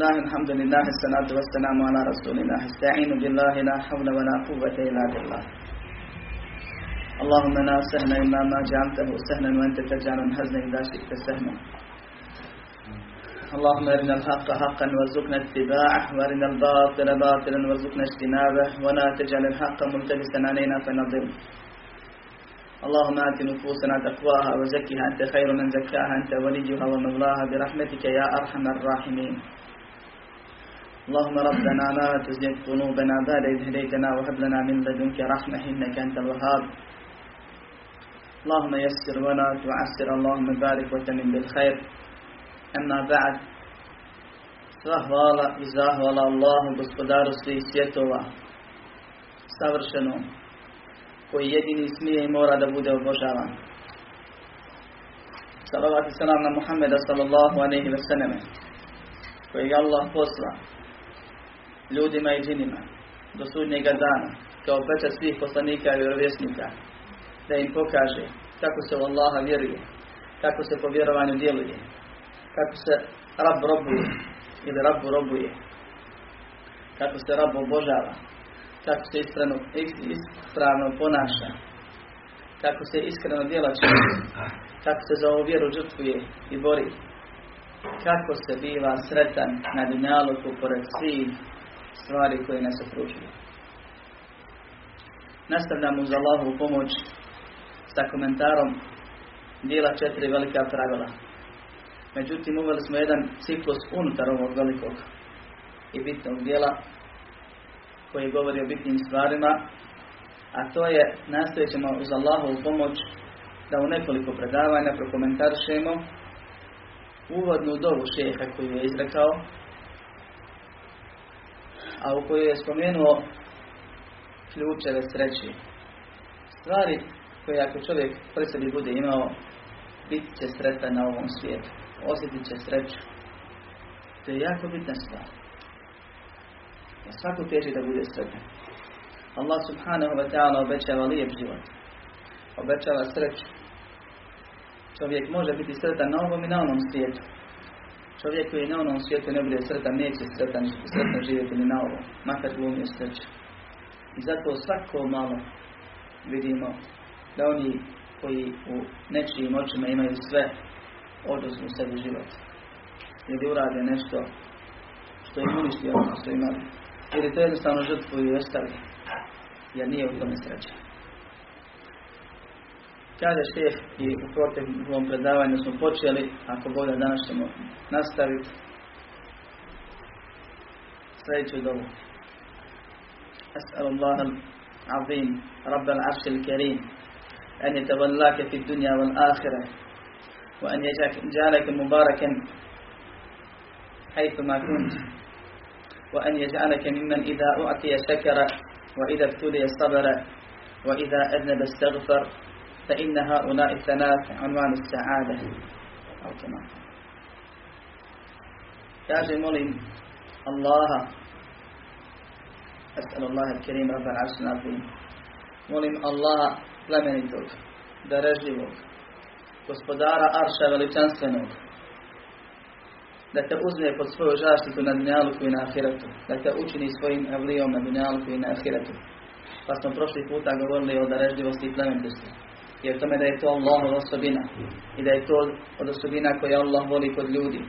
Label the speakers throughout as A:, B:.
A: Bismillah, alhamdulillah, salatu wassalamu ala rasulillah, ista'inu billahi, la hawla wa la quvvata illa billah. اللهم لا سهل إلا ما جعلته سهلا وأنت تجعل الحزن إذا شئت سهلا. اللهم أرنا الحق حقا وارزقنا اتباعه وأرنا الباطل باطلا وارزقنا اجتنابه ولا تجعل الحق ملتبسا علينا فنضل. اللهم آت نفوسنا تقواها وزكها أنت خير من زكاها أنت وليها ومولاها برحمتك يا أرحم الراحمين. اللهم ربنا لا تزغ قلوبنا بعد إذ هديتنا وهب لنا من لدنك رحمة إنك أنت الوهاب اللهم يسر ولا تعسر اللهم بارك وتمن بالخير أما بعد Sva hvala i zahvala Allahu, gospodaru svih svjetova, savršenom, koji jedini smije i mora da bude obožavan. Salavat i salam na Muhammeda sallallahu aleyhi ve selleme, koji je Allah posla ljudima i džinima do sudnjega dana, kao pečat svih poslanika i vjerovjesnika, da im pokaže kako se u Allaha vjeruje, kako se po vjerovanju djeluje, kako se rab robuje ili rabu robuje, kako se rab obožava, kako se ispravno, ispravno ponaša, kako se iskreno djela čini, kako se za ovu vjeru žrtvuje i bori, kako se biva sretan na dunjaluku pored svih stvari koje nas okružuju. Nastavljamo uz Allahovu pomoć sa komentarom dijela četiri velika pravila. Međutim, uveli smo jedan ciklus unutar ovog velikog i bitnog dijela koji govori o bitnim stvarima, a to je nastojat ćemo uz Allahovu pomoć da u nekoliko predavanja prokomentarišemo uvodnu dovu šeha koju je izrekao, a u kojoj je spomenuo ključeve sreći. Stvari koje ako čovjek pri sebi bude imao, bit će sretan na ovom svijetu. Osjetit će sreću. To je jako bitna stvar. Da svako teži da bude sretan. Allah subhanahu wa ta'ala obećava lijep život. Obećava sreću. Čovjek može biti sretan na ovom i na onom svijetu. Čovjek koji na onom svijetu ne bude sretan, neće sretan, sretno živjeti ni na ovom. Makar glumio sreću. I zato svako malo vidimo da oni koji u nečijim očima imaju sve, oduzmu sebi život. Ili urade nešto što im uništi ono što imali. Ili to jednostavno žrtvuju i ostavi. Jer nije u tome sreća. Kaže šef i u proteklom predavanju smo počeli, ako bolje danas ćemo nastaviti. Sljedeću dobu. أسأل الله العظيم رب العرش الكريم أن يتولاك في الدنيا والآخرة وأن يجعلك مباركا حيثما كنت وأن يجعلك ممن إذا أعطي شكر وإذا ابتلي صبر وإذا أذنب استغفر فإن هؤلاء الثلاث عنوان السعادة أو كما كاجي مولين الله أسأل الله الكريم رب العرش العظيم molim Allah plemenitog, darežljivog, gospodara Arša veličanstvenog, da te uzme pod svoju zaštitu na dunjaluku i na ahiretu, da te učini svojim evlijom na dunjaluku i na ahiretu. Pa smo prošli puta govorili o darežljivosti i plemenitosti. Jer tome da je to Allahova osobina i da je to od osobina koje Allah voli kod ljudi.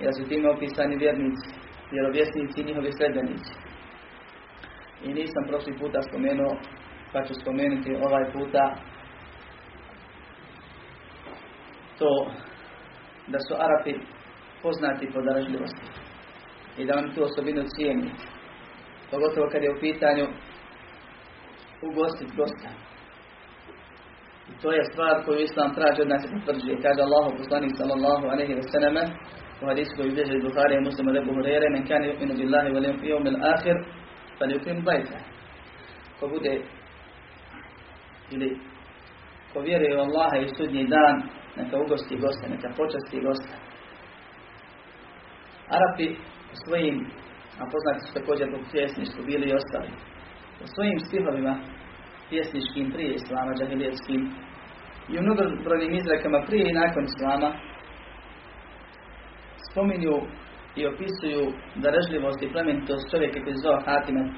A: I da su time opisani vjernici, vjerovjesnici i njihovi sredbenici. I nisam prošli puta spomenuo, pa ću spomenuti ovaj puta to da su Arapi poznati po darežljivosti i da oni tu osobinu cijeni. Pogotovo kad je u pitanju ugostiti gosta. To je stvar koju Islam traži od nas i potvrđuje. Kaže Allah poslanik sallallahu alaihi wa sallam u hadisu koji bilježi Bukhari i Muslim Rebu Hurere men kan yu'minu billahi wal yawmil akhir fal yuqim bajta. Ko bude ili ko vjeruje u Allaha i sudnji dan neka ugosti gosta, neka počasti gosta. Arapi svojim, a poznati su također po pjesništvu, bili i ostali, u svojim stihovima pjesničkim prije Islama, džahilijetskim, i u mnogobrojnim izrekama prije i nakon Islama, spominju i opisuju darežljivost i plemenitost čovjeka koji zvao Hatim al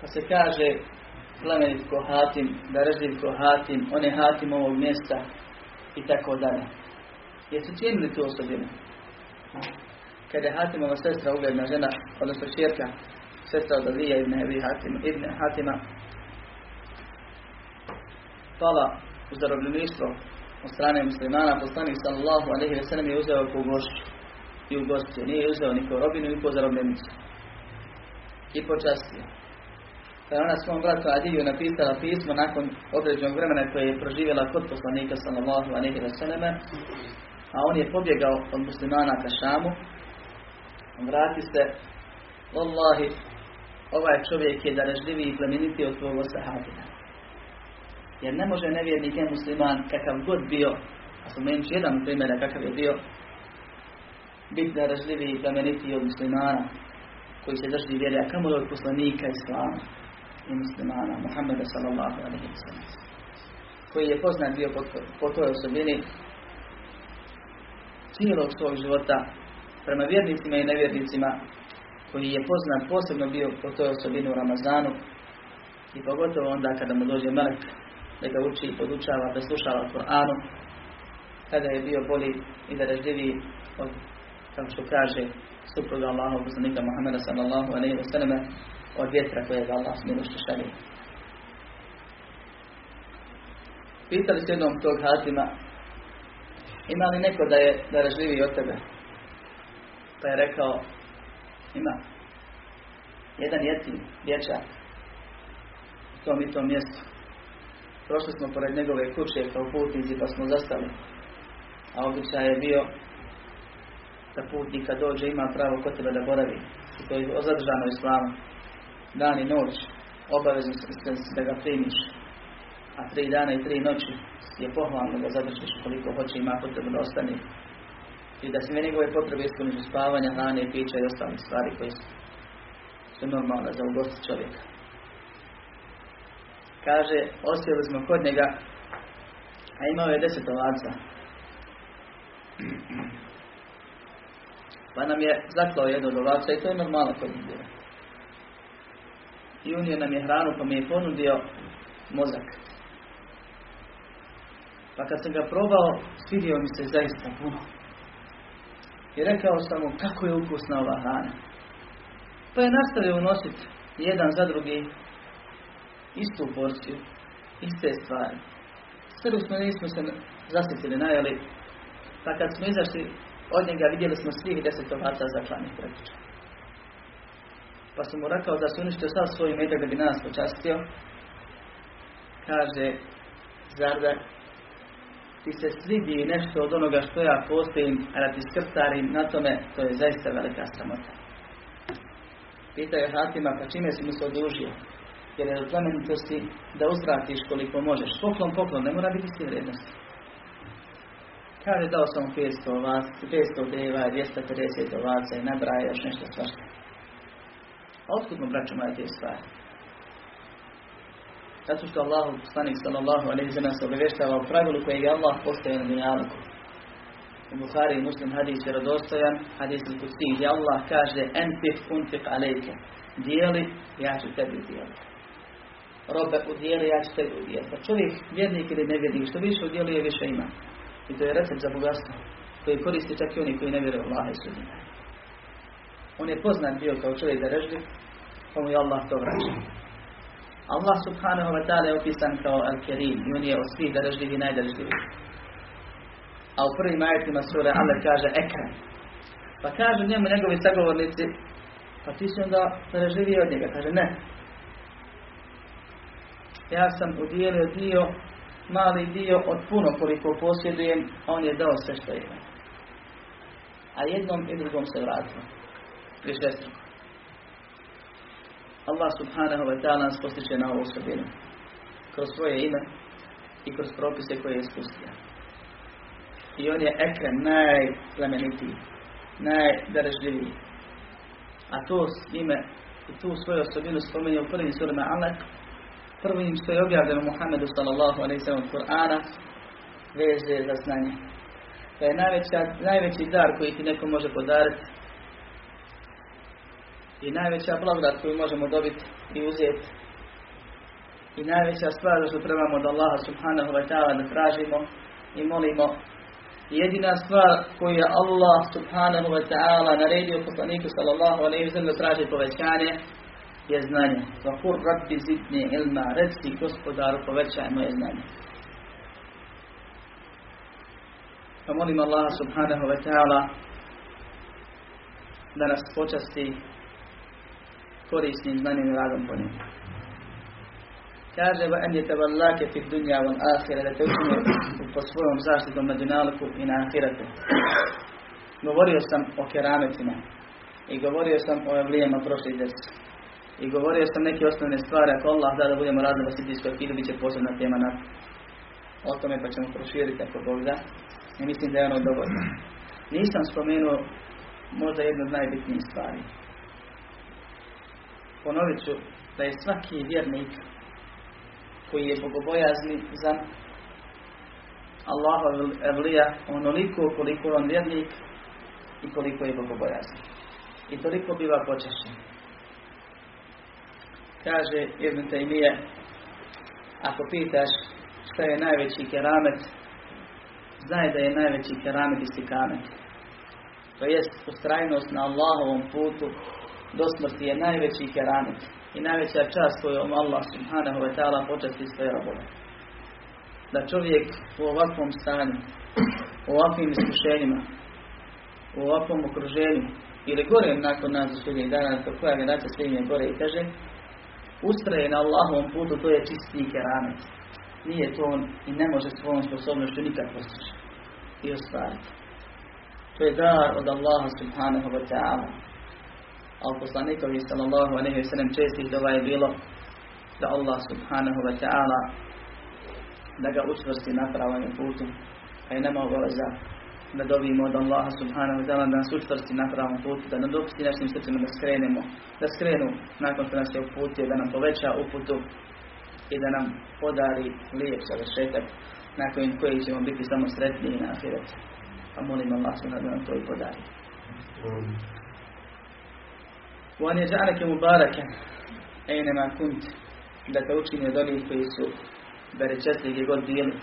A: Pa se kaže plemenit ko Hatim, darežljiv ko Hatim, on je Hatim ovog mjesta i tako dalje. Jesu cijenili tu osobinu? Kada je Hatimova sestra, ugledna žena, odnosno čirka, sestra od Alija ibn, Hatima, ibn Hatima, pala u zarobljeništvo od strane muslimana, poslanik sallallahu alaihi ve sallam je uzeo po gošću i u gošću. Nije uzeo ni ko robinu ni ko zarobljenicu. I počastio. Pa je ona svom bratu Adiju napisala pismo nakon određenog vremena koje je proživjela kod poslanika sallallahu alaihi ve sallam, a on je pobjegao od muslimana ka Šamu. Vrati se, Wallahi, ovaj čovjek je darežljiviji i plemeniti od tvojeg sahabina. Jer ne može nevjernik je musliman kakav god bio, a spomenut jedan primjer kakav je bio, biti darežljiviji i plemeniti od muslimana koji se drži vjeri, a kamo od poslanika islama i muslimana, Muhammeda sallallahu alaihi wa sallam, koji je poznat bio po, po toj osobini cijelog svog života prema vjernicima i nevjernicima koji je poznat posebno bio po toj osobini u Ramazanu i pogotovo onda kada mu dođe melek da ga uči i podučava, da slušava Koranu, kada je bio bolji i da ražljiviji od, kao što kaže, supruga Allahov poslanika Muhammeda sallallahu alaihi wa sallam, od vjetra koje ga Allah smilošću šalje. Pitali se jednom tog Hatima, ima li neko da je da ražljiviji od tebe? Pa je rekao, ima. Jedan jetim, dječak, u tom i tom mjestu. Prošli smo pored njegove kuće kao putnici pa smo zastali. A običaj je bio da putnik kad dođe ima pravo kod tebe da boravi. I to je zadržano islamu. Dan i noć obavezno se da ga primiš. A tri dana i tri noći je pohvalno da zadržiš koliko hoće ima kod tebe da ostane. I da sve njegove potrebe ispuniš spavanja, hrane, pića i ostalih stvari koje su, su normalne za ugosti čovjeka kaže, osjeli smo kod njega, a imao je deset ovaca. Pa nam je zaklao jedno od ovaca i to je normalno kod njih bilo. I unio nam je hranu pa mi je ponudio mozak. Pa kad sam ga probao, svidio mi se zaista puno. I rekao sam mu kako je ukusna ova hrana. Pa je nastavio unositi jedan za drugi istu porciju, iste stvari. Sve smo nismo se zasjetili, najeli, pa kad smo izašli od njega vidjeli smo svih deset ovaca zaklanih pretiča. Pa sam mu rekao da se uništio sav svoj medak da bi nas počastio. Kaže, zar da ti se svidi nešto od onoga što ja postojim, a da ti skrtarim na tome, to je zaista velika sramota. Pitao je Hatima, pa čime si mu se odužio? jer je od plemenitosti da uzvratiš koliko možeš. Poklon, poklon, ne mora biti svi vrednosti. Kaže, dao sam 500 ovac, 500 deva, 250 ovaca i nabraja još nešto svašta. A otkud mu, braćo moja, te stvari? Zato što Allah, poslanik sallallahu alaihi za nas obavještava o pravilu koje je Allah postavio na dunjaluku. U Bukhari i Muslim hadis je radostojan, hadis il kusti, gdje Allah kaže, enfik unfik alejke, dijeli, ja ću tebi dijeliti robe udijeli, ja ću tebi udijeli. Pa čovjek, vjernik ili nevjernik, što više udjeluje, više ima. I to je recept za bogatstvo, koji koristi čak i oni koji ne vjeruju Allah i sudima. On je poznat bio kao čovjek da reždi, pa mu je Allah to vraća. Allah subhanahu wa ta'ala je opisan kao Al-Kerim i on je od svih darežljivi najdarežljiviji. A u prvim ajetima sura Allah kaže Ekran. Pa kažu njemu njegovi sagovornici, pa ti si onda darežljiviji od njega. Kaže ne, ja sam udjelio dio, mali dio od puno koliko posjedujem, a on je dao sve što ima. A jednom i drugom se vratilo. Višestruko. Allah subhanahu wa ta'ala nas postiče na ovu osobinu. Kroz svoje ime i kroz propise koje je ispustio. I on je ekran najplemenitiji, najdarežljiviji. A to ime i tu svoju osobinu spomenuo u prvim surama Alek, prvim što je objavljeno Muhammedu sallallahu alaihi sallam Kur'ana veže za znanje. To je najveći dar koji ti neko može podariti i najveća blagodat koju možemo dobiti i uzeti i najveća stvar što trebamo od Allaha subhanahu wa ta'ala da tražimo i molimo jedina stvar koju je Allah subhanahu wa ta'ala naredio poslaniku sallallahu alaihi wa sallam traži povećanje je znanje. Vakur rabbi zidni ilma, reci gospodaru povećaj moje znanje. Pa molim Allah subhanahu wa ta'ala da nas počasti korisnim znanjem i radom po njemu. Kaže va en je tavallake fi dunja van ahire da te učinu po svojom zaštitom na dunjalku i na ahiretu. Govorio sam o kerametima i govorio sam o evlijema prošlih deset. I govorio sam neke osnovne stvari, ako Allah da da budemo radni na Sibijskoj akidu, bit će posebna tema na o tome pa ćemo proširiti ako Bog da. I mislim da je ono dovoljno. Nisam spomenuo možda jednu od najbitnijih stvari. Ponovit ću da je svaki vjernik koji je bogobojazni za Allaha evlija onoliko koliko on vjernik i koliko je bogobojazni. I toliko biva počešen. Kaže Ibn Taymije, ako pitaš šta je najveći keramet, znaj da je najveći keramet istikamet. To jest ustrajnost na Allahovom putu do smrti je najveći keramet i najveća čast kojom Allah subhanahu wa ta'ala počasti svoje robove. Da čovjek u ovakvom stanju, u ovakvim iskušenjima, u ovakvom okruženju, ili gore nakon nas sudnjeg dana, to koja generacija sve je gore i teže, ustraje na Allahovom putu, to je čisti keramet. Nije to on i ne može svojom sposobnošću nikad postići i ostvariti. To je dar od Allaha subhanahu wa ta'ala. A u poslanikovi sallallahu alaihi wa sallam čestih dova je bilo da Allah subhanahu wa ta'ala da ga učvrsti na pravom putu. A je nema obaveza da dobijemo od Allaha subhanahu wa ta'ala da nas učvrsti na pravom putu, da nam dopusti našim srcima da skrenemo, da skrenu nakon što nas je uputio, da nam poveća uputu i da nam podari lijep završetak nakon kojeg ćemo biti samo sretniji na ahiretu. Pa molim Allah da nam to i podari. وأن يجعلك مباركا أينما كنت da te učini od onih koji su berečetli gdje god bili.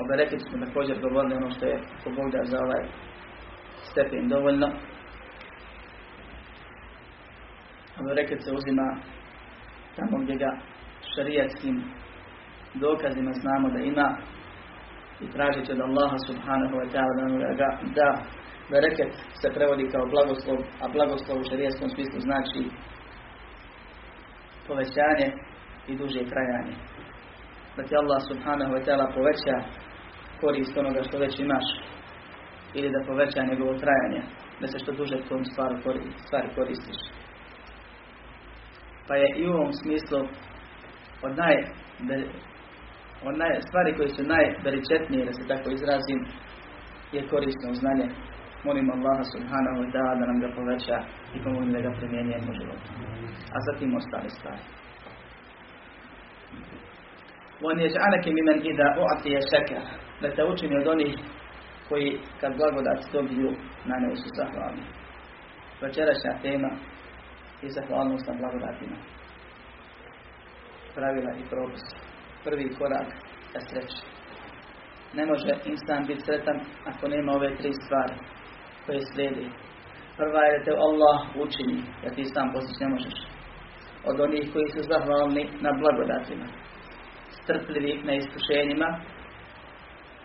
A: O bereketu smo također govorili ono što je ko Bog da za ovaj stepen dovoljno. A bereket se uzima tamo gdje ga šarijatskim dokazima znamo da ima i tražit će od Allaha subhanahu wa ta'ala da nam ga da bereket se prevodi kao blagoslov, a blagoslov u šarijatskom smislu znači povećanje i duže trajanje. Da ti Allah subhanahu wa ta'ala poveća korist onoga što već imaš ili da poveća njegovo trajanje, da se što duže tvojom stvari koristiš. Pa je i u ovom smislu od naj, od naj stvari koje su najberičetnije, da se tako izrazim, je korisno znanje. Molim Allaha subhanahu wa ta'ala da nam ga poveća i pomogne da ga primjenjujemo u životu. A zatim ostale stvari. وَنْ يَجْعَلَكِ مِمَنْ إِذَا أُعْتِيَ شَكَرَ Da te učini od onih koji kad blagodat dobiju na njoj su zahvalni. Večerašnja tema i zahvalnost na blagodatima. Pravila i propis. Prvi korak ka sreći. Ne može insan biti sretan ako nema ove tri stvari koje slijedi. Prva je da te Allah učini, da ti sam postići ne možeš. Od onih koji su zahvalni na blagodatima strpljivi na iskušenjima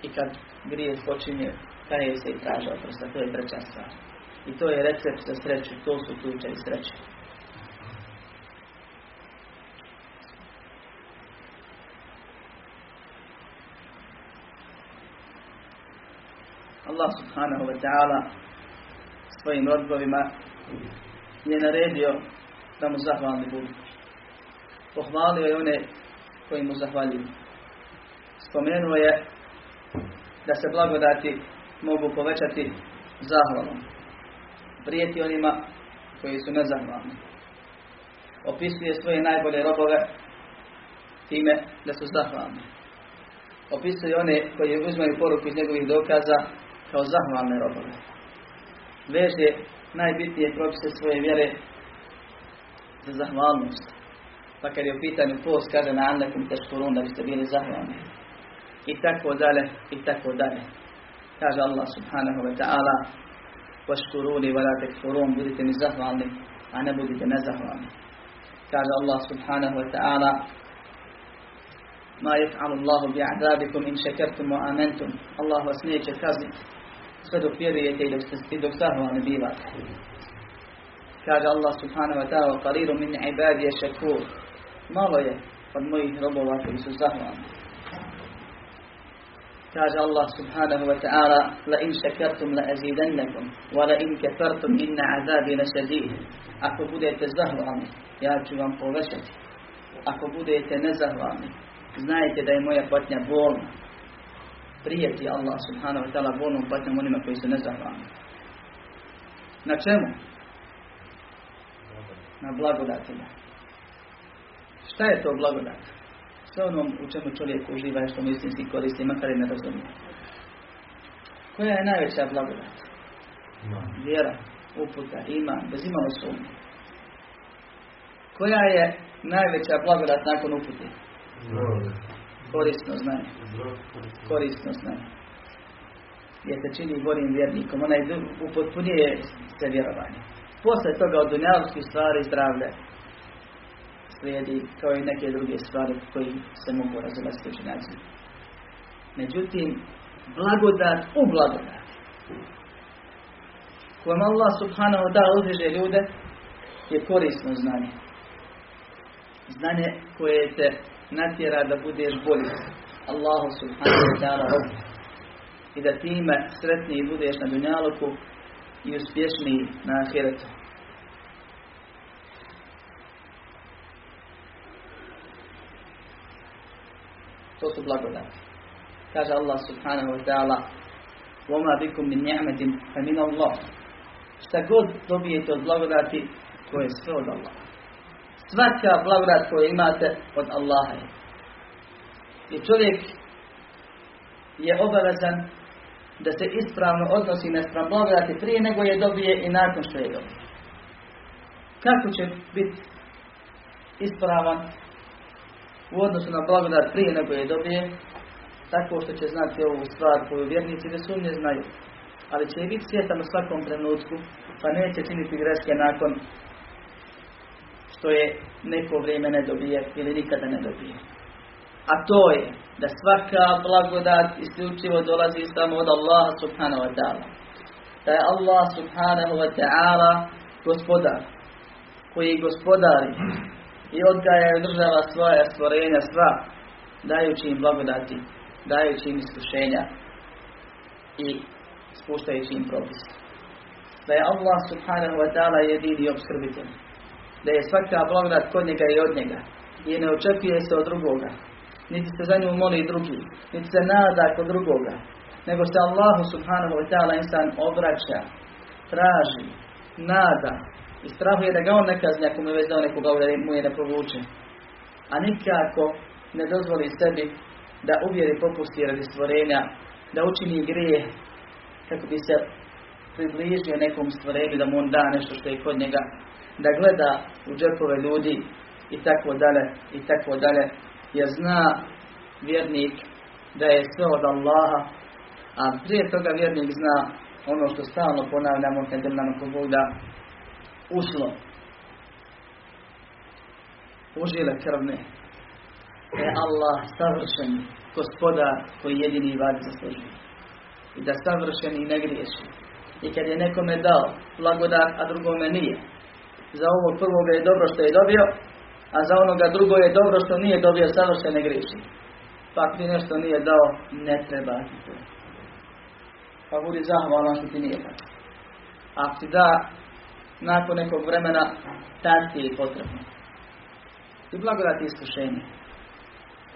A: i kad grije počinje, kaje se i traže oprosta. To je treća stvar. I to je recept za sreću, to su ključe i sreće. Allah subhanahu wa ta'ala svojim rodbovima je naredio da mu zahvalni budu. Pohvalio je one koji mu zahvaljuju. Spomenuo je da se blagodati mogu povećati zahvalom. Prijeti onima koji su nezahvalni. Opisuje svoje najbolje robove time da su zahvalni. opisuje one koji uzmaju poruku iz njegovih dokaza kao zahvalne robove. Veže najbitnije propise svoje vjere za zahvalnost. Pa kad je u pitanju post, kaže na andakum teškurun da biste bili zahvalni. I tako dalje, i tako dalje. Kaže Allah subhanahu wa ta'ala Vaškuruni wa la tekfurun, budite mi zahvalni, a ne budite nezahvalni. Kaže Allah subhanahu wa ta'ala Ma yef'alu Allahu bi'adabikum in šekertum wa amantum. Allah vas neće kazniti sve dok vjerujete i dok, ste, i dok zahvalni bivate. Kaže Allah subhanahu wa ta'ala qalilu min ibadije šakur. Malo je od mojih robova koji su zahvalni. Kaže Allah subhanahu wa ta'ala la in šakartum la azidannakum wa la in kafartum inna azabi la shadid. Ako budete zahvalni, ja ću vam povećati. Ako budete nezahvalni, znajte da je moja patnja bolna. Prijeti Allah subhanahu wa ta'ala bolnom patnjom onima koji su nezahvalni. Na čemu? Na blagodatima. Šta je to blagodat? Sve onom u čemu čovjek uživa i što mu istinski koristi, makar i ne razumije. Koja je najveća blagodat? Vjera, uputa, ima, bez imalo sumnje. Koja je najveća blagodat nakon upute? Korisno znanje. Korisno znanje. Jer se čini gorim vjernikom. Onaj upotpunije se vjerovanje. Posle toga od dunjavskih stvari zdravlje slijedi kao i neke druge stvari koji se mogu razilaziti učenjaci. Međutim, blagodat u blagodat. Kojom Allah subhanahu wa ta'ala ljude je korisno znanje. Znanje koje te natjera da budeš bolji. Allahu subhanahu wa ta'ala rob. I da time sretniji budeš na dunjaluku i uspješniji na ahiretu. To su blagodati. Kaže Allah subhanahu wa ta'ala وَمَا بِكُمْ مِنْ نِعْمَةٍ فَمِنَ اللَّهِ Šta god dobijete od blagodati, to je sve od Allaha. Svaka blagodat koju imate od Allaha je. I čovjek je obavezan da se ispravno odnosi na blagodati prije nego je dobije i nakon što je dobije. Kako će biti ispravan u odnosu na blagodat prije nego je dobije, tako što će znati ovu stvar koju vjernici da sumnje znaju. Ali će biti svjetan u svakom trenutku, pa neće činiti greške nakon što je neko vrijeme ne dobije ili nikada ne dobije. A to je da svaka blagodat isključivo dolazi samo od Allaha subhanahu wa ta'ala. Da je Allah subhanahu wa ta'ala gospodar koji gospodari i odgaja i održava svoje stvorenja sva, dajući im blagodati, dajući im iskušenja i spuštajući im propise. Da je Allah subhanahu wa ta'ala jedini obskrbitelj. Da je svaka blagodat kod njega i od njega. I ne očekuje se od drugoga. Niti se za nju moli drugi. Niti se nada kod drugoga. Nego se Allahu subhanahu wa ta'ala insan obraća, traži, nada, i strahuje da ga on ne kazni ako mu je već dao nekoga mu je ne povuče. A nikako ne dozvoli sebi da uvjeri popusti radi stvorenja, da učini grije kako bi se približio nekom stvorenju da mu on da nešto što je kod njega, da gleda u džepove ljudi i tako dalje i tako dalje, jer zna vjernik da je sve od Allaha, a prije toga vjernik zna ono što stalno ponavljamo kad nam da ušlo užile krvne. Je Allah savršen gospodar koji jedini vad zaslužuje i da savršen i ne griješi. I kad je nekome dao blagodat a drugome nije za ovo prvoga je dobro što je dobio a za onoga drugo je dobro što nije dobio savršen ne griješi pa ti nešto nije dao ne treba ti to pa budi zahvalan što ti nije tako ako ti da nakon nekog vremena tad ti je potrebno. I blagodat iskušenje.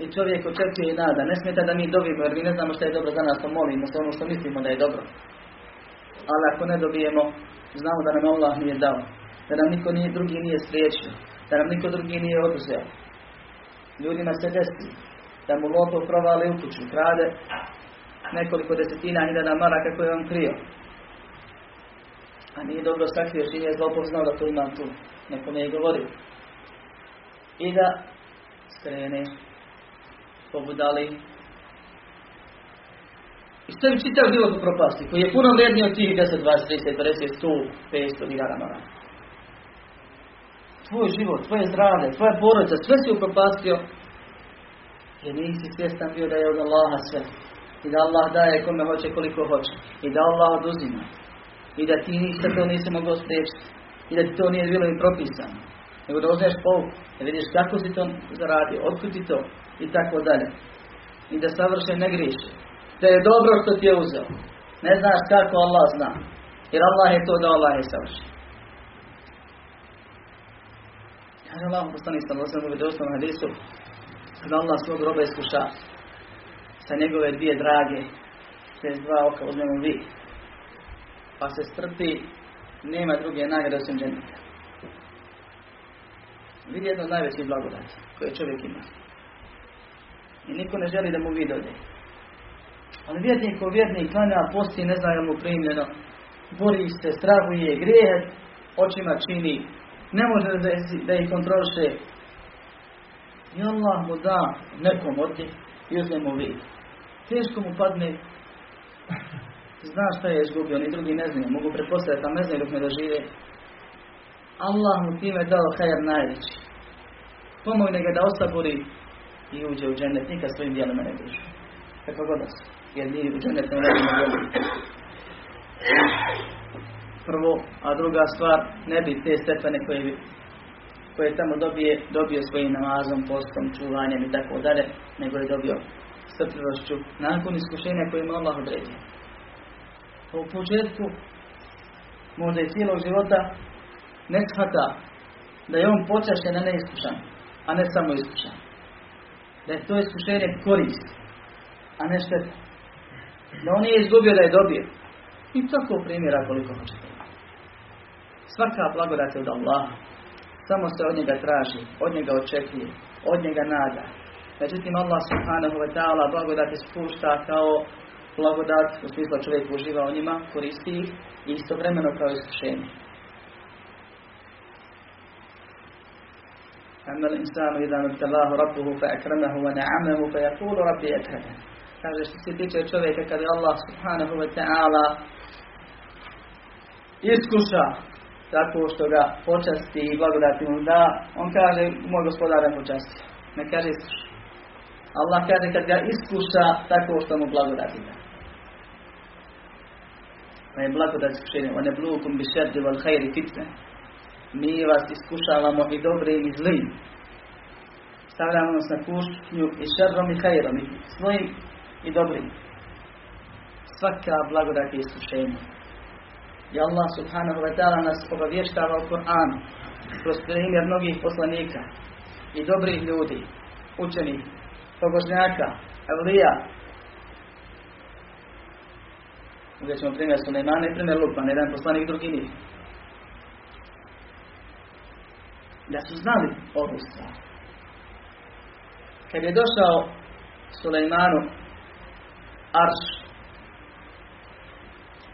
A: I čovjek očekuje i nada. Ne smijete da mi dobijemo jer mi ne znamo što je dobro za nas, to molimo se ono što mislimo da je dobro. Ali ako ne dobijemo, znamo da nam Allah nije dao. Da nam niko nije, drugi nije spriječio. Da nam niko drugi nije oduzeo. Ljudima se desi. da mu lopov provali u kuću, krade nekoliko desetina hiljada maraka koje on krio. A nije dobro sakrio i nije zlopov znao da to ima tu. Neko ne je govorio. I da skrene pobudali i stavi čitav život u propasti, koji je puno vredniji od tih 10, 20, 30, 50, 100, 500 hiljada maraka. Tvoj život, tvoje zdravlje, tvoja porodica, sve si upropastio jer nisi svjestan bio da je od Allaha sve. I da Allah daje kome hoće koliko hoće. I da Allah oduzima. I da ti niste to nisi mogao spriječiti. I da ti to nije bilo i propisano. Nego da uzmeš pouku. Da vidiš kako si to zaradio. Otkud to. I tako dalje. I da savršen ne griješi. Da je dobro što ti je uzeo. Ne znaš kako Allah zna. Jer Allah je to da Allah je savršen. Kaže Allah poslani sam osam u vidosnom hadisu kada Allah svog roba iskuša sa njegove dvije drage te dva oka uzmemo vi pa se strpi nema druge nagrade osim dženeta. Vidi jedno od najvećih blagodati koje čovjek ima. I niko ne želi da mu vidi dođe ali vjernik ko vjernik klanja posti ne zna je mu primljeno. Bori se, strahuje, grije očima čini ne može da, da ih kontroliše i Allah mu da nekom od njih i uzme mu vid. Teško mu padne, zna šta je izgubio, ni drugi ne znaju, mogu pretpostaviti, a ne znaju dok ne dožive. Allah mu time dao hajar najveći. Pomogne ga da osabori i uđe u džennet, nikad svojim dijelima ne duži. Kako god su, jer mi u džennet ne radimo Prvo, a druga stvar, ne bi te stepene koje bi koje tamo dobije, dobio svojim namazom, postom, čuvanjem i tako dalje, nego je dobio strpljivošću nakon iskušenja koje ima Allah odredio. U početku, možda i cijelog života, ne shvata da je on počašten, a ne iskušan, a ne samo iskušan. Da je to iskušenje korist, a ne. Da on nije izgubio da je dobio. I tako primjera koliko hoćete. Svaka blagodat je od Allaha. Samo se od njega traži, od njega očekuje, od njega nada. Međutim, Allah subhanahu wa ta'ala blagodati spušta kao blagodat, u smislu čovjek uživa o njima, koristi ih i istovremeno kao iskušenje. أما الإنسان إذا ما ابتلاه ربه فأكرمه ونعمه فيقول ربي أكرمه Kaže što se tiče čovjeka kada je Allah subhanahu wa ta'ala iskuša tako što ga počasti i blagodati mu da, on kaže, moj gospodar je počasti. Ne kaže iskuša. Allah kaže kad ga iskuša tako što mu blagodati da. Pa je blagodat iskušenje. One blukum bi šerdi val hajri fitne. Mi vas iskušavamo i dobri i zli. Stavljamo nas na kušnju i šerrom i hajrom. I svojim i dobrim. Svaka blagodat je iskušenje. I Allah subhanahu wa ta'ala nas obavještava u Kur'anu kroz primjer mnogih poslanika i dobrih ljudi, učenih, pobožnjaka, evlija. Uzet ćemo primjer Sulejmana i primjer Lukman, jedan poslanik drugi nije. Da su znali ovu stvar. Kad je došao Sulejmanu Arš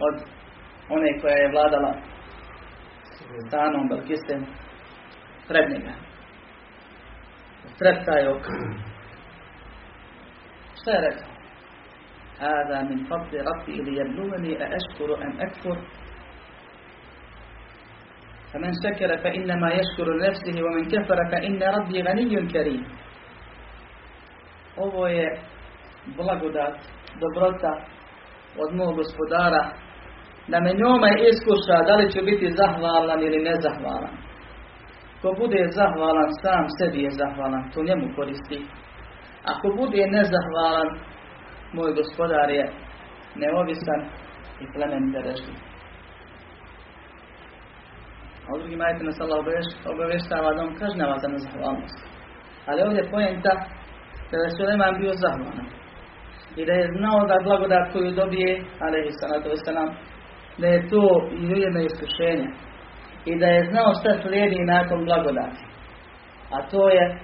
A: od one koja je vladala stanom Balkistem pred njega. Pred taj ok. Šta je rekao? هذا من فضل ربي ليبلوني أأشكر أم أكفر فمن شكر فإنما يشكر لنفسه ومن كفر فإن ربي غني كريم Ovo je blagodat, dobrota od mog gospodara da me njome iskuša da li će biti zahvalan ili nezahvalan. Ko bude zahvalan, sam sebi je zahvalan, to njemu koristi. Ako bude nezahvalan, moj gospodar je neovisan i plemen derežni. A u drugim ajetima se Allah obavještava da on kažnjava za nezahvalnost. Ali ovdje je pojenta kada je Suleman bio zahvalan. I da je znao da blagodat koju dobije, ali i sanatu nam da je to ujedno iskušenje i da je znao šta slijedi nakon blagodati. A to je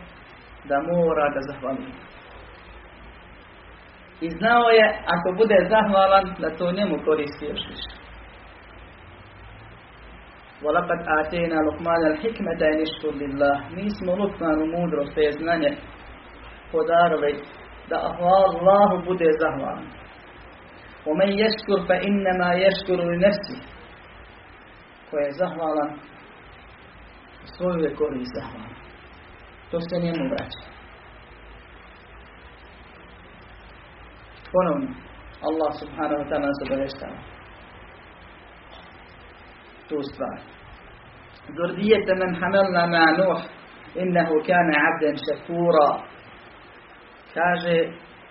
A: da mora da zahvali. I znao je, ako bude zahvalan, da to njemu koristi još više. وَلَقَدْ آتَيْنَا لُقْمَانَ الْحِكْمَةَ اَنِشْكُرْ لِلَّهِ Mi smo Lukmanu mudrost te znanje podarili da Allahu bude zahvalan. وَمَنْ يَشْكُرْ فَإِنَّمَا يَشْكُرُ لِنَفْسِهِ Ko je zahvalan, svoju je korist zahvalan. To se njemu vraća. Ponovno, Allah subhanahu wa ta'ala nas obaveštava. Tu stvar. Zurdijete men hamelna ma Nuh, innehu kane abden šefura. Kaže,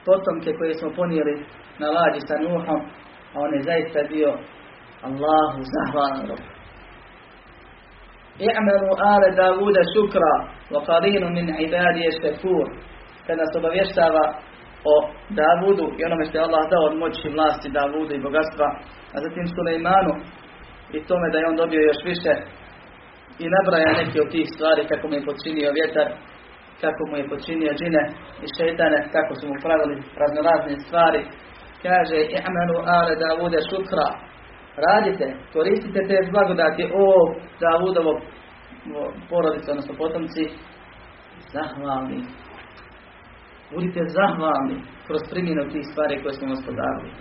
A: potomke koje smo ponijeli na lađi sa Nuhom, a on je zaista bio Allahu zahvalan rob. I'malu ale Davuda šukra, wa qalinu min ibadije šekur. Kad nas obavještava o Davudu i onome što je Allah dao od moći vlasti Davudu i bogatstva, a zatim Sulejmanu i tome da je on dobio još više i nabraja neke od tih stvari kako mu je počinio vjetar, kako mu je počinio džine i šeitane, kako su mu pravili raznorazne stvari. Kaže, i'malu ale Davude šukra, radite, koristite te blagodati o Davudovo porodice, odnosno potomci, zahvalni. Budite zahvalni kroz primjenu tih stvari koje smo vas podarili.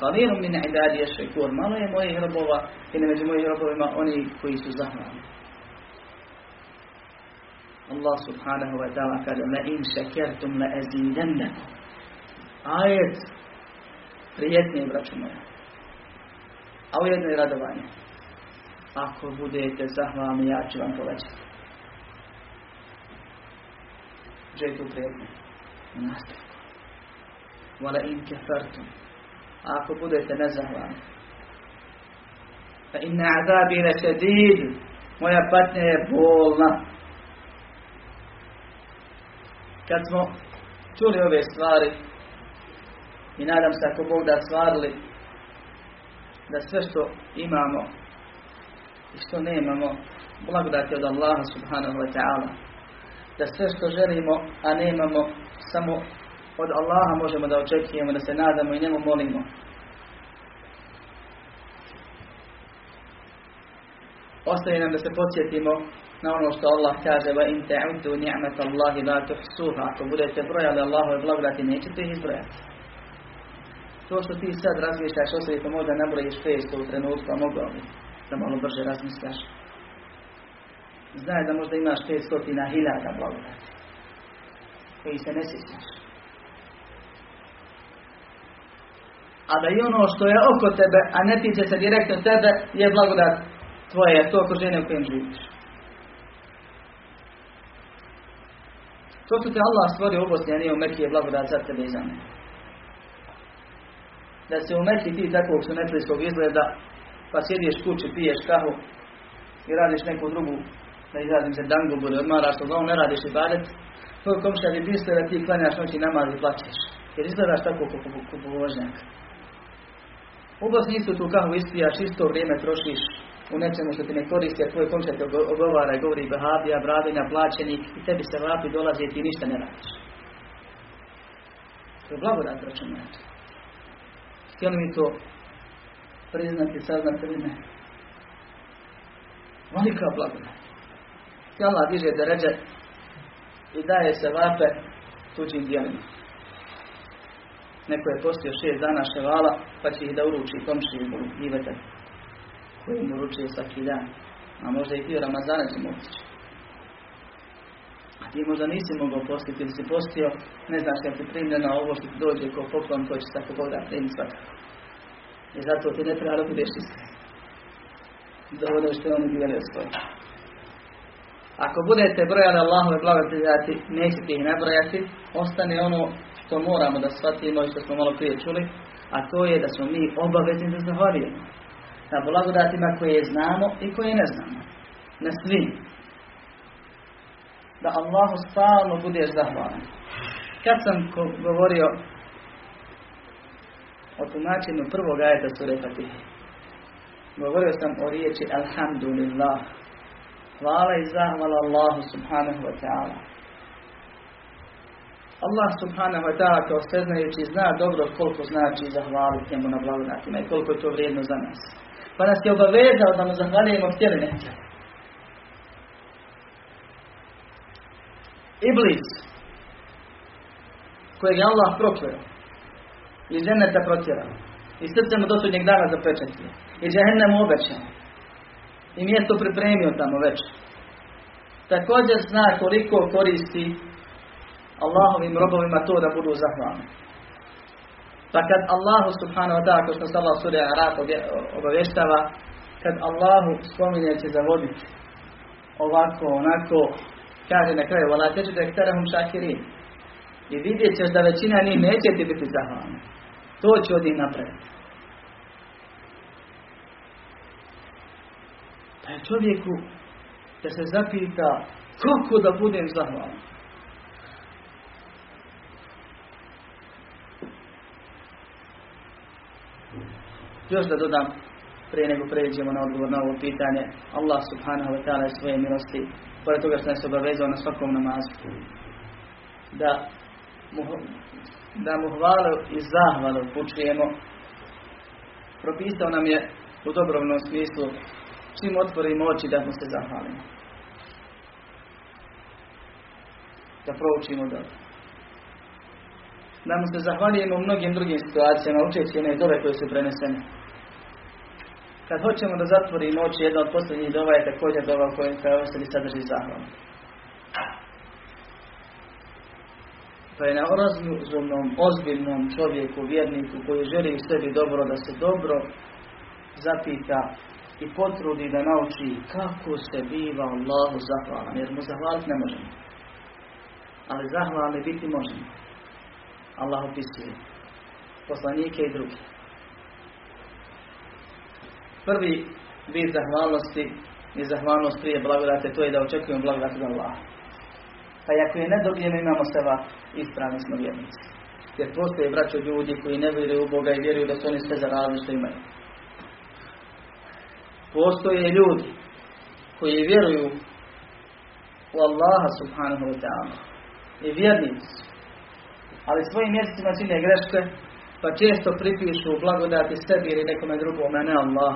A: Kalinu min ibadi šekur. Malo je mojih robova i ne među mojih robovima oni koji su zahvalni. Allah subhanahu wa ta'ala kaže šekertum la azidannakum. Ajet prijetnije, braćo moja. A ujedno i radovanje. Ako budete zahvalni, ja ću vam povećati. Gdje je tu prijetnije? U nastavku. Kefartum. A ako budete nezahvalni. Azabi le šedid. Moja patnja je bolna. Kad smo čuli ove stvari i nadam se ako Bog da stvarili da sve što imamo i što nemamo blagodati od Allaha subhanahu wa ta'ala. Da sve što želimo a nemamo samo od Allaha možemo da očekujemo da se nadamo i njemu molimo ostaje nam da se podsjetimo na ono što Allah kaže wa in ta'uddu ni'mat Allahi la tuhsuha ako budete brojali Allahove blagodati nećete ih izbrojati to što ti sad razmišljaš o sebi, pa možda nabrojiš 500 u trenutku, a mogao bi da malo brže razmišljaš. Znaj da možda imaš 500 na hiljada blagodati, koji se ne sjećaš. A da i ono što je oko tebe, a ne tiče se direktno tebe, je blagodat tvoje, to okruženje u kojem živiš. To što te Allah stvorio u Bosni, a nije u Mekiji, je blagodat za tebe i za mene da se u Mekki ti takvog sunetlijskog izgleda, pa sjediš kući, piješ kahu i radiš neku drugu, da izrazim se dangu bude, odmaraš to, ne radiš i badet, tvoj komšija bi mislio da ti klanjaš noći namaz i plaćeš. Jer izgledaš tako ko povožnjak. U Bosni istu tu kahu ispijaš, isto vrijeme trošiš u nečemu što ti ne koristi, a tvoj komšija te ogovara govori behabija, bradinja, plaćenik i tebi se vapi dolazi i ti ništa ne radiš. To je blagodat računati. Htjeli mi to priznati, saznati ili ne? Velika blagodat. I diže da ređe i daje se vape tuđim dijelima. Neko je postio šest dana ševala, pa će ih da uruči komši i ivete koji mu uručuje svaki dan. A možda i dio Ramazana će mu otići. A ti možda nisi mogao postiti ili si postio, ne znaš kad ti primljeno ovo što ti dođe kao poklon, to će tako Bog da primi svakako. I zato ti ne treba da budeš iskren. Dovoljno što je on udjelio svoj. Ako budete brojali Allahove blagodati, nećete ih nabrojati, ostane ono što moramo da shvatimo i što smo malo prije čuli, a to je da smo mi obavezni da zahvaljujemo. Na blagodatima koje znamo i koje ne znamo. Na svim da Allahu stalno budeš zahvalan. Kad sam govorio o tumačenju prvog ajeta sure Fatihe, govorio sam o riječi Alhamdulillah. Hvala i zahvala Allahu subhanahu wa ta'ala. Allah subhanahu wa ta'ala kao sveznajući zna dobro koliko znači zahvaliti njemu na blagodatima i koliko je to vrijedno za nas. Pa nas je obavezao da mu zahvalijemo htjeli ne htjeli. Iblis, kojeg je Allah prokleo, i ženeta protjerao, i srce mu do sudnjeg dana zapečetio, i džahennem obećao, i mjesto pripremio tamo već. Također zna koliko koristi Allahovim robovima to da budu zahvalni. Pa kad Allahu subhanahu wa ta'ala, kao što se Allah suri Araf obavještava, kad Allahu spominje će zavoditi ovako, onako, kaže na kraju, vala teđu da ektarahum šakirin. I vidjet ćeš da većina njih neće ti biti zahvalni. To će od njih napraviti. Pa je čovjeku da se zapita kako da budem zahvalan. Još da dodam, prije nego pređemo na odgovor na ovo pitanje, Allah subhanahu wa ta'ala je svoje milosti, pored toga što nas obavezao na svakom namazu, da mu, da mu hvalu i zahvalu upućujemo, propisao nam je u dobrovnom smislu čim otvorimo oči da mu se zahvalimo. Da proučimo dobro. Da mu se zahvalijemo u mnogim drugim situacijama, učeći one dove koje su prenesene. Kad hoćemo da zatvorimo oči, jedna od posljednjih dova je također dova koja kao ostali sadrži zahvalu. Pa je na razumnom, ozbiljnom čovjeku, vjerniku koji želi u sebi dobro, da se dobro zapita i potrudi da nauči kako se biva Allahu zahvalan, jer mu zahvaliti ne možemo. Ali zahvalni biti možemo. Allah opisuje poslanike i drugi. Prvi vid zahvalnosti je zahvalnost prije blagodate, to je da očekujemo blagodat od Allaha. Pa i ako je ne dobijemo, imamo seba ispravni smo vjernici. Jer postoje braćo ljudi koji ne vjeruju u Boga i vjeruju da su oni sve zaradili što imaju. Postoje ljudi koji vjeruju u Allaha subhanahu wa ta'ala i vjernici ali svojim mjesecima čine greške pa često pripišu blagodati sebi ili nekome drugome, ne Allah.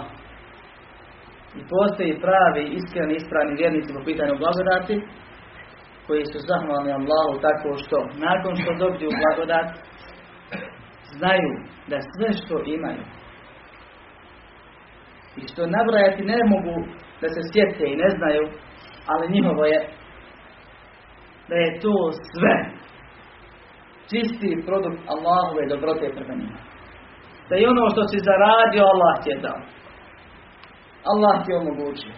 A: I postoji pravi, iskreni, ispravni vjernici po pitanju blagodati koji su zahvalni Allahu tako što nakon što dobiju blagodat znaju da sve što imaju i što nabrajati ne mogu da se sjete i ne znaju, ali njihovo je da je to sve čisti produkt Allahove dobrote prema njima. Da je ono što si zaradio, Allah ti je dao. Allah ti je omogućio.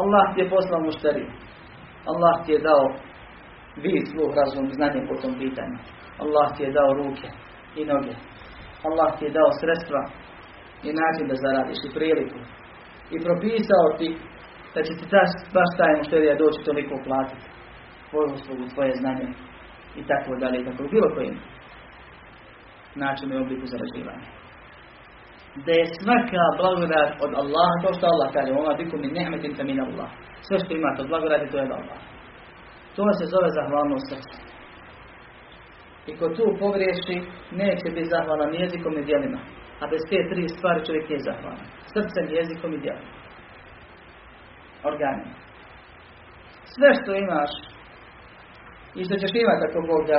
A: Allah ti je poslao mušteriju. Allah ti je dao vid, sluh, razum, znanje po tom pitanju. Allah ti je dao ruke i noge. Allah ti je dao sredstva i način da zaradiš i priliku. I propisao ti da će ti baš taj mušterija doći toliko platiti. Tvoju uslugu, tvoje znanje i tako dalje i tako bilo kojim načinu i obliku zarađivanja. Da je svaka blagodat od Allaha, to što Allah kaže, ona biku min ni'metin ka min Allah. Sve što imate od blagodati, to je od Allah. To se zove zahvalnost srca. I ko tu pogriješi, neće biti zahvalan ni jezikom ni djelima. A bez te tri stvari čovjek je zahvalan. Srcem, jezikom i djelima. Organima. Sve što imaš i što ćeš imati ako Bog da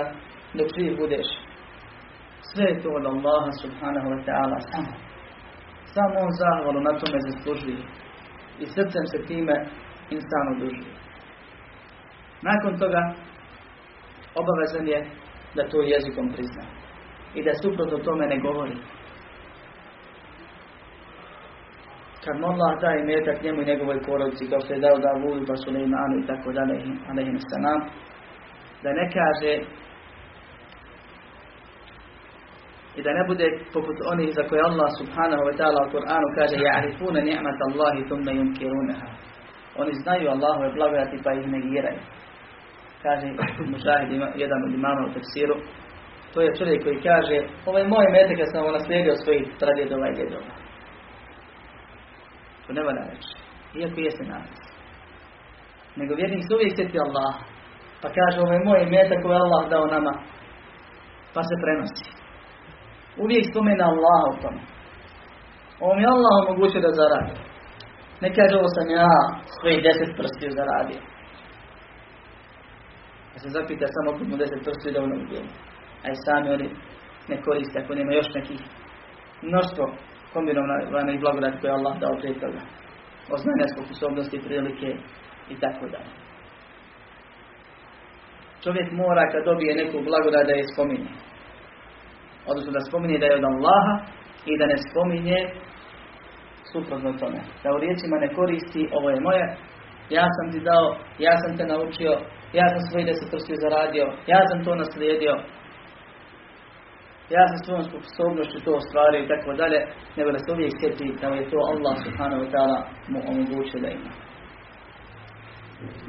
A: dok živ budeš. Sve je to od Allaha subhanahu wa ta'ala samo. Samo on zahvalu na tome. I srcem se time insan odužuje. Nakon toga obavezan je da to jezikom prizna. I da suprotno tome ne govori. Kad mu Allah daje metak njemu i njegovoj porodici, kao što je dao Davudu, pa i tako dalje, alaihim salam, da ne kaže i da ne bude poput onih za koje Allah subhanahu wa ta'ala u Kur'anu kaže ja'rifuna ni'mat Allahi thumma yunkirunaha. Oni znaju Allahove blagodati pa ih negiraju. Kaže Mušahid jedan od imama u tefsiru. To je čovjek koji kaže ovaj moj metak ja sam ovo naslijedio svojih pradjedova i djedova. To ne valja reći. Iako jeste napis nego vjernik se uvijek sjeti Allah Pa kaže, ovo je moj metak koji je Allah dao nama. Pa se prenosi. Uvijek spomena Allah u tome. Ovo mi je Allah omogućio da zaradi. Ne kaže ovo sam ja svojih deset prstiju zaradio. Pa se zapita samo kod mu deset prstiju da ono bilo. A i sami oni ne koriste ako nema još nekih mnoštvo kombinovanih blagodati koje Allah dao prije toga. O znanja sposobnosti, prilike i tako dalje. Čovjek mora kad dobije neku blagodat da je spominje. Odnosno da spominje da je od Allaha i da ne spominje suprotno tome. Da u riječima ne koristi, ovo je moje, ja sam ti dao, ja sam te naučio, ja sam svoj deset prstiju zaradio, ja sam to naslijedio, ja sam svojom sposobnošću to ostvario i tako dalje, nego da se uvijek sjeti da je to Allah subhanahu wa ta'ala mu omogućio da ima.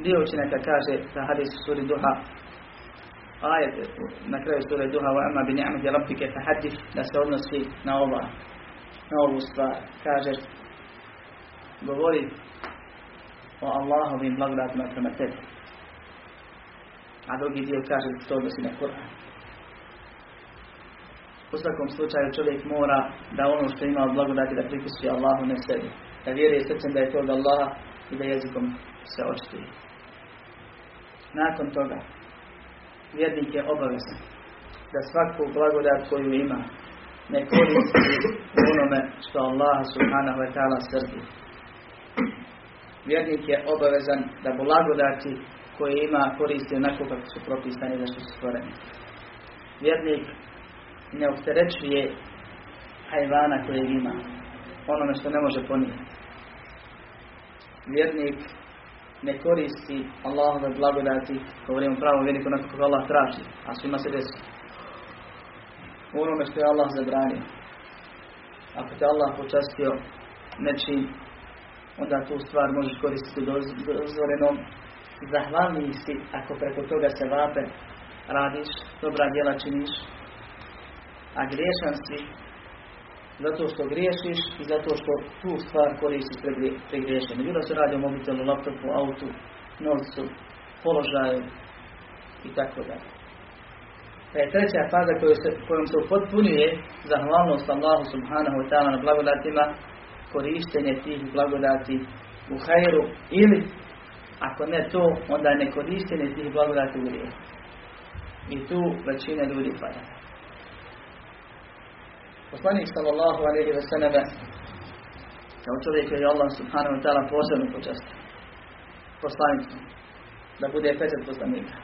A: Dio učenaka kaže da hadis suri duha ajet na kraju sure duha wa amma bi ni'mati rabbike fahaddith da se odnosi na ova na ovu stvar. Kaže govori o Allahovim blagodatima prema tebi. A drugi dio kaže da se odnosi na Kur'an. U svakom slučaju čovjek mora da ono što ima od blagodati da pripisuje Allahu ne sebi. Da vjeruje srcem da je to od Allaha i da jezikom se očituje. Nakon toga vjernik je obavezan da svaku blagodat koju ima ne koristi onome što Allah subhanahu wa ta'ala srdi. Vjernik je obavezan da blagodati koje ima koristi onako kako su propisani da su stvoreni. Vjernik ne opterećuje hajvana kojeg ima onome što ne može ponijeti. Vjernik ne koristi Allahove blagodati, govorimo pravo vjerniku onako kako Allah traži, a svima se desi. U onome što je Allah zabranio. Ako te Allah počastio nečim, onda tu stvar možeš koristiti dozvorenom. Zahvalni si ako preko toga se vape radiš, dobra djela činiš, a griješan si zato što griješiš i zato što tu stvar koristiš pregriješeno. Bilo se radi o mobitelu, laptopu, autu, novcu, položaju i tako dalje. Pa je treća faza koju se, kojom se upotpunjuje zahvalnost Allahu subhanahu wa ta'ala na blagodatima, korištenje tih blagodati u hajru ili ako ne to, onda ne korištenje tih blagodati u grije. I tu većina ljudi pada. Poslanik sallallahu alaihi wa sallam kao čovjek je Allah subhanahu wa ta'ala posebno počastio. Poslanik da bude pečat poslanika.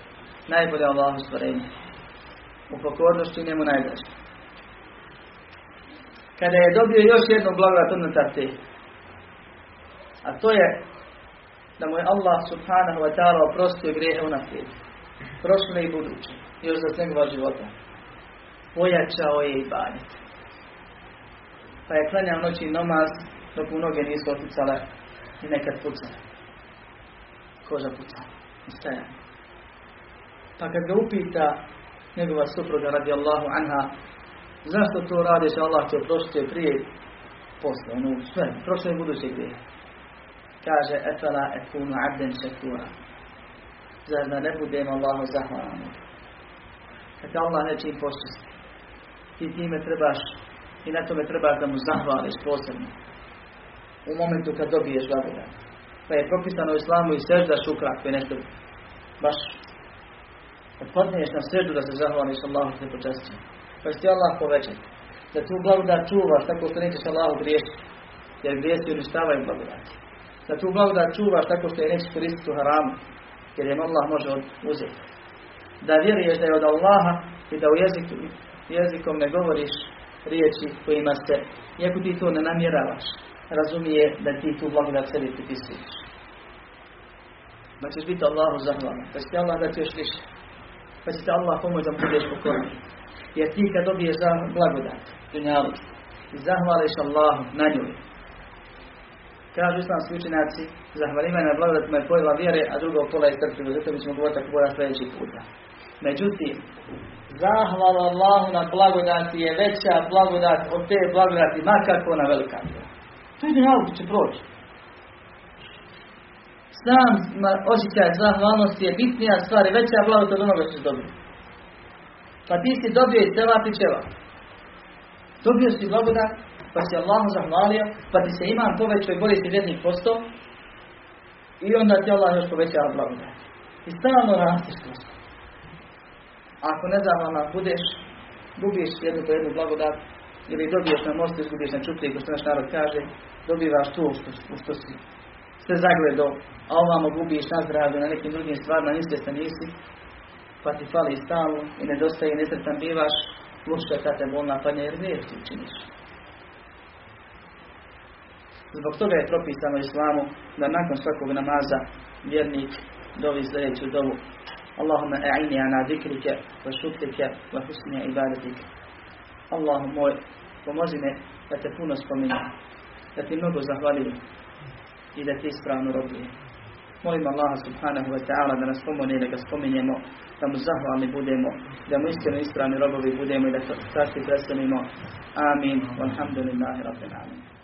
A: Najbolje Allahu stvorenje. U pokornošću njemu najdraže. Kada je dobio još jednu blagodat unutar te, a to je da mu je Allah subhanahu wa ta'ala oprostio grehe unaprijed. Prošle i buduće. Još za njegova života. Pojačao je i banjeti pa je klanjao noći namaz dok mu noge nisu oticale i nekad pucale. Koža pucala. Stajanje. Pa kad ga upita njegova supruga radi Allahu anha zašto to radiš Allah će oprostiti prije posle, ono sve, prošle i buduće. Kaže, etala ekunu abden šekura. Zar da ne budem Allahu zahvalan? Kad Allah nečim počisti, ti time trebaš i na tome trebaš da mu zahvališ posebno. U momentu kad dobiješ blagodat. Pa je propisano u islamu i sežda šukra, ako je nešto baš kad padneš na seždu da se zahvališ Allahu te počastio. Pa ti Allah povećati. Da tu blagodat čuvaš tako što nećeš Allahu griješiti. Jer grijesti uništavaju blagodat. Da tu blagodat čuvaš tako što je nećeš koristiti u haramu. Jer je Allah može uzeti. Da vjeruješ da je od Allaha i da u jeziku, jezikom ne govoriš riječi kojima se, iako ti to ne namjeravaš, razumije da ti tu blagodat sebi pripisuješ. Pa ćeš biti Allahu zahvalan, pa će Allah dati još više. Pa će Allah pomoći da budeš pokoran. Jer ti kad dobiješ za blagodat, dunjalu, i zahvališ Allahu na njoj, Kažu islamski učenjaci, zahvaljivanje na blagodatima je pojela vjere, a drugo pola je strpljivo. Zato mi ćemo govoriti tako sljedeći puta. Međutim, zahvala Allahu na blagodati je veća blagodat od te blagodati, makar ona velika. To je dunjalku će proći. sam osjećaj zahvalnosti je bitnija stvar i veća blagost od onoga što si dobio. Pa ti si dobio i cela pićeva. Dobio si blagodat, pa si Allahu zahvalio, pa ti se imam povećao i bolji si vjednik posto i onda ti Allah još povećava blagodat. I stalno rastiš kroz Ako nezahvalna budeš, gubiš jednu po jednu blagodat, ili dobiješ na mostu, izgubiš na čuplji, ko što naš narod kaže, dobivaš to što, što si sve zagledo, a ovamo gubiš na zdravlju, na nekim drugim stvarima, se nisi, pa ti fali stalno i nedostaje nesretan bivaš, luška kad te bolna padne jer ti učiniš. Zbog toga je propisano islamu da nakon svakog namaza vjernik dovi sljedeću dovu Allahumma a'ini ana zikrike wa šukrike wa husni ibadetike. Allahu moj, pomozi me da te puno spominjem, da ti mnogo zahvalim i da ti ispravno robujem. Molim Allaha subhanahu wa ta'ala da nas pomogne da ga spominjemo, da mu zahvalni budemo, da mu iskreno ispravni robovi budemo i da časti preselimo. Amin. Walhamdulillahi rabbil alamin.